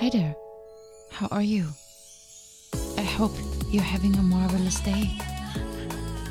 Hi there. How are you? I hope you're having a marvelous day.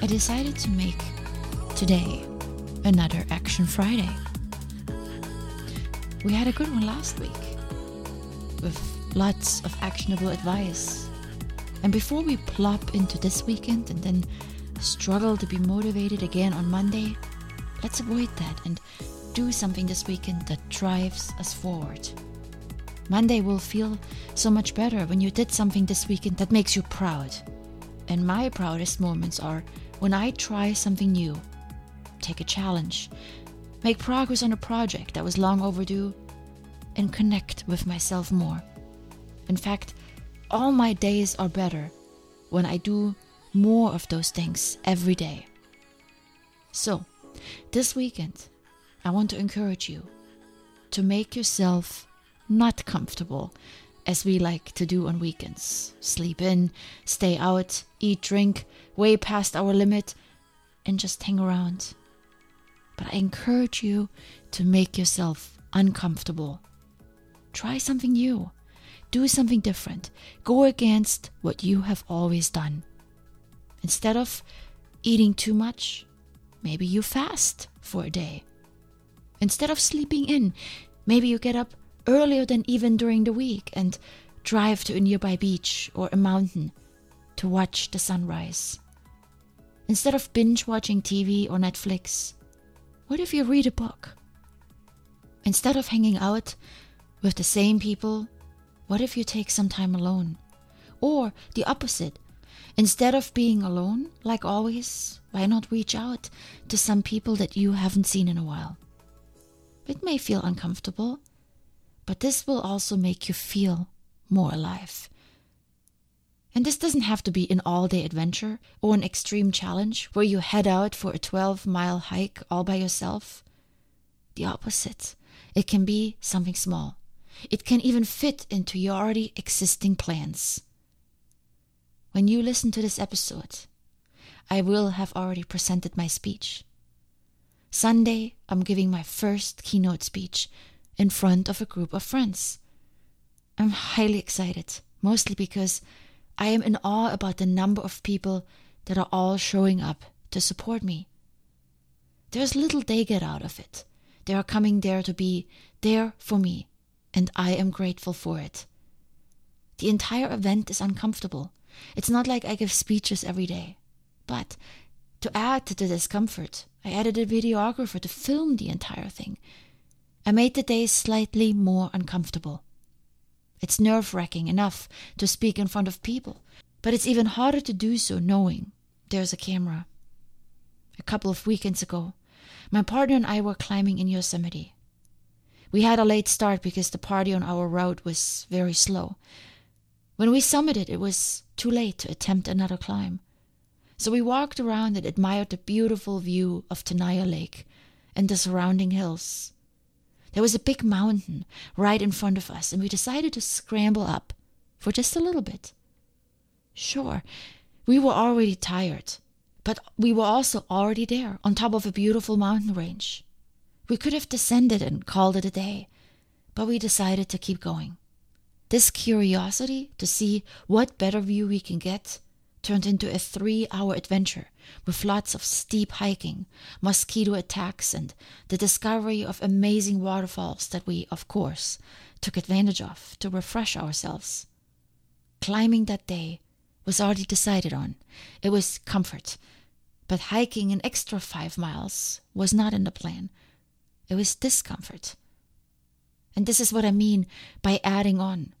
I decided to make today another Action Friday. We had a good one last week with lots of actionable advice. And before we plop into this weekend and then struggle to be motivated again on Monday, let's avoid that and do something this weekend that drives us forward. Monday will feel so much better when you did something this weekend that makes you proud. And my proudest moments are when I try something new, take a challenge, make progress on a project that was long overdue, and connect with myself more. In fact, all my days are better when I do more of those things every day. So, this weekend, I want to encourage you to make yourself not comfortable, as we like to do on weekends. Sleep in, stay out, eat, drink, way past our limit, and just hang around. But I encourage you to make yourself uncomfortable. Try something new. Do something different. Go against what you have always done. Instead of eating too much, maybe you fast for a day. Instead of sleeping in, maybe you get up earlier than even during the week and drive to a nearby beach or a mountain to watch the sunrise. Instead of binge watching TV or Netflix, what if you read a book? Instead of hanging out with the same people, what if you take some time alone? Or the opposite. Instead of being alone, like always, why not reach out to some people that you haven't seen in a while? It may feel uncomfortable, but this will also make you feel more alive. And this doesn't have to be an all day adventure or an extreme challenge where you head out for a 12 mile hike all by yourself. The opposite. It can be something small. It can even fit into your already existing plans. When you listen to this episode, I will have already presented my speech. Sunday, I'm giving my first keynote speech in front of a group of friends. I'm highly excited, mostly because I am in awe about the number of people that are all showing up to support me. There's little they get out of it. They are coming there to be there for me, and I am grateful for it. The entire event is uncomfortable. It's not like I give speeches every day. But to add to the discomfort, I added a videographer to film the entire thing I made the day slightly more uncomfortable. It's nerve wracking enough to speak in front of people, but it's even harder to do so knowing there's a camera. A couple of weekends ago, my partner and I were climbing in Yosemite. We had a late start because the party on our route was very slow. When we summited, it was too late to attempt another climb. So we walked around and admired the beautiful view of Tenaya Lake and the surrounding hills. There was a big mountain right in front of us, and we decided to scramble up for just a little bit. Sure, we were already tired, but we were also already there on top of a beautiful mountain range. We could have descended and called it a day, but we decided to keep going. This curiosity to see what better view we can get turned into a three hour adventure with lots of steep hiking, mosquito attacks, and the discovery of amazing waterfalls that we, of course, took advantage of to refresh ourselves. Climbing that day was already decided on. It was comfort. But hiking an extra five miles was not in the plan. It was discomfort. And this is what I mean by adding on.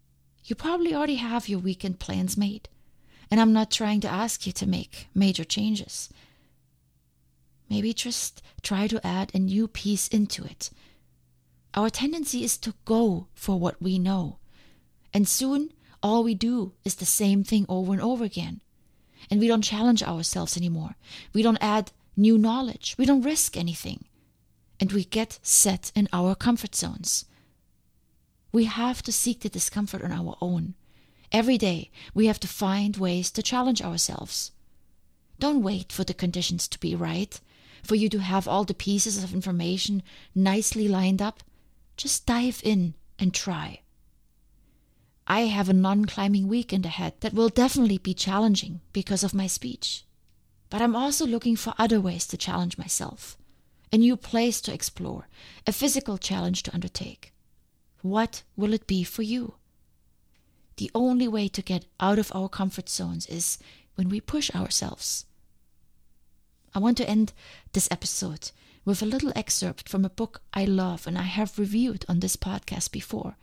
You probably already have your weekend plans made. And I'm not trying to ask you to make major changes. Maybe just try to add a new piece into it. Our tendency is to go for what we know. And soon, all we do is the same thing over and over again. And we don't challenge ourselves anymore. We don't add new knowledge. We don't risk anything. And we get set in our comfort zones. We have to seek the discomfort on our own. Every day, we have to find ways to challenge ourselves. Don't wait for the conditions to be right, for you to have all the pieces of information nicely lined up. Just dive in and try. I have a non climbing weekend ahead that will definitely be challenging because of my speech. But I'm also looking for other ways to challenge myself, a new place to explore, a physical challenge to undertake. What will it be for you? The only way to get out of our comfort zones is when we push ourselves. I want to end this episode with a little excerpt from a book I love and I have reviewed on this podcast before.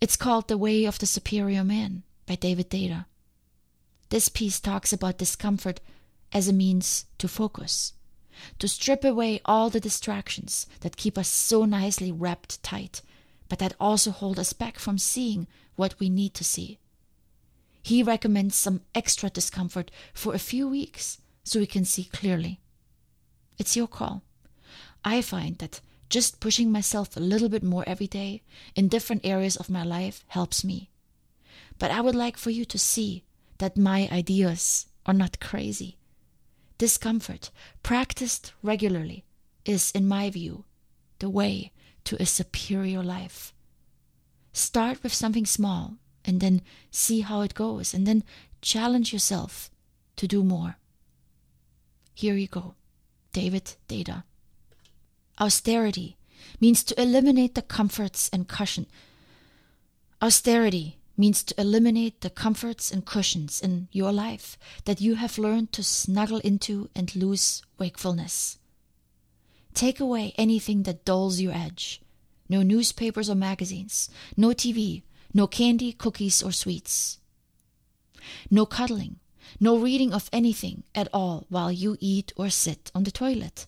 It's called The Way of the Superior Man by David Deida. This piece talks about discomfort as a means to focus, to strip away all the distractions that keep us so nicely wrapped tight, but that also hold us back from seeing what we need to see. He recommends some extra discomfort for a few weeks so we can see clearly. It's your call. I find that just pushing myself a little bit more every day in different areas of my life helps me. But I would like for you to see that my ideas are not crazy. Discomfort, practiced regularly, is, in my view, the way to a superior life. Start with something small and then see how it goes, and then challenge yourself to do more. Here you go David Deida. Austerity means to eliminate the comforts and cushion. Austerity means to eliminate the comforts and cushions in your life that you have learned to snuggle into and lose wakefulness. Take away anything that dulls your edge. No newspapers or magazines, no TV, no candy, cookies, or sweets. No cuddling, no reading of anything at all while you eat or sit on the toilet.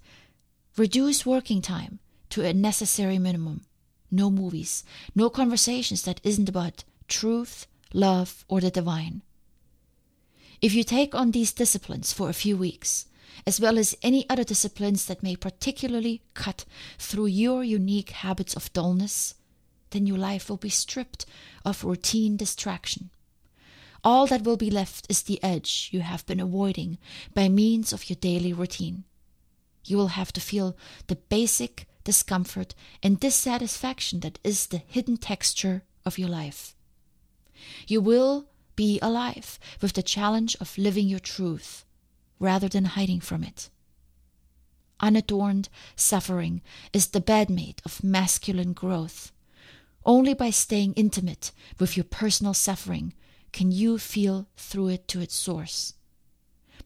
Reduce working time to a necessary minimum. No movies, no conversations that isn't about truth, love, or the divine. If you take on these disciplines for a few weeks, as well as any other disciplines that may particularly cut through your unique habits of dullness, then your life will be stripped of routine distraction. All that will be left is the edge you have been avoiding by means of your daily routine. You will have to feel the basic discomfort and dissatisfaction that is the hidden texture of your life. You will be alive with the challenge of living your truth rather than hiding from it. Unadorned suffering is the bedmate of masculine growth. Only by staying intimate with your personal suffering can you feel through it to its source.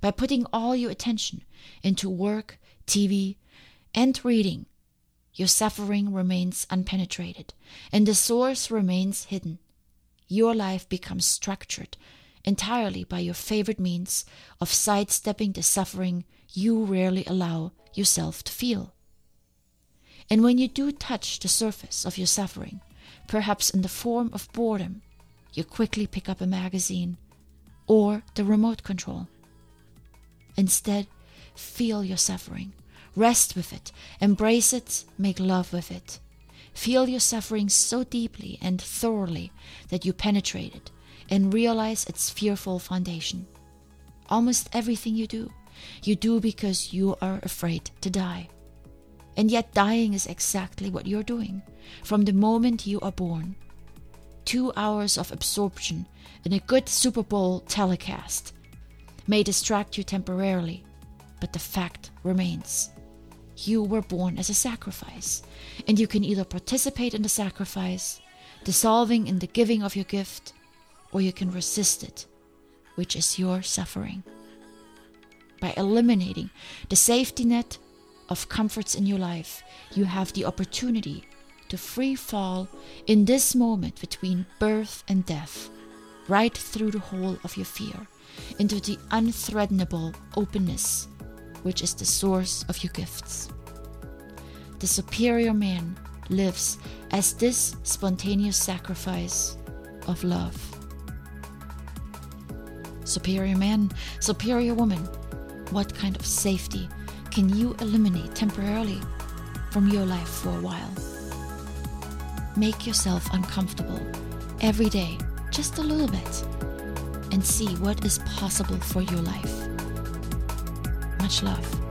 By putting all your attention into work TV, and reading, your suffering remains unpenetrated, and the source remains hidden. Your life becomes structured entirely by your favorite means of sidestepping the suffering you rarely allow yourself to feel. And when you do touch the surface of your suffering, perhaps in the form of boredom, you quickly pick up a magazine or the remote control. Instead, Feel your suffering. Rest with it. Embrace it. Make love with it. Feel your suffering so deeply and thoroughly that you penetrate it and realize its fearful foundation. Almost everything you do, you do because you are afraid to die. And yet, dying is exactly what you're doing from the moment you are born. Two hours of absorption in a good Super Bowl telecast may distract you temporarily, but the fact remains. You were born as a sacrifice, and you can either participate in the sacrifice, dissolving in the giving of your gift, or you can resist it, which is your suffering. By eliminating the safety net of comforts in your life, you have the opportunity to free fall in this moment between birth and death, right through the hole of your fear, into the unthreatenable openness which is the source of your gifts. The superior man lives as this spontaneous sacrifice of love. Superior man, superior woman, what kind of safety can you eliminate temporarily from your life for a while? Make yourself uncomfortable every day, just a little bit, and see what is possible for your life. Much love.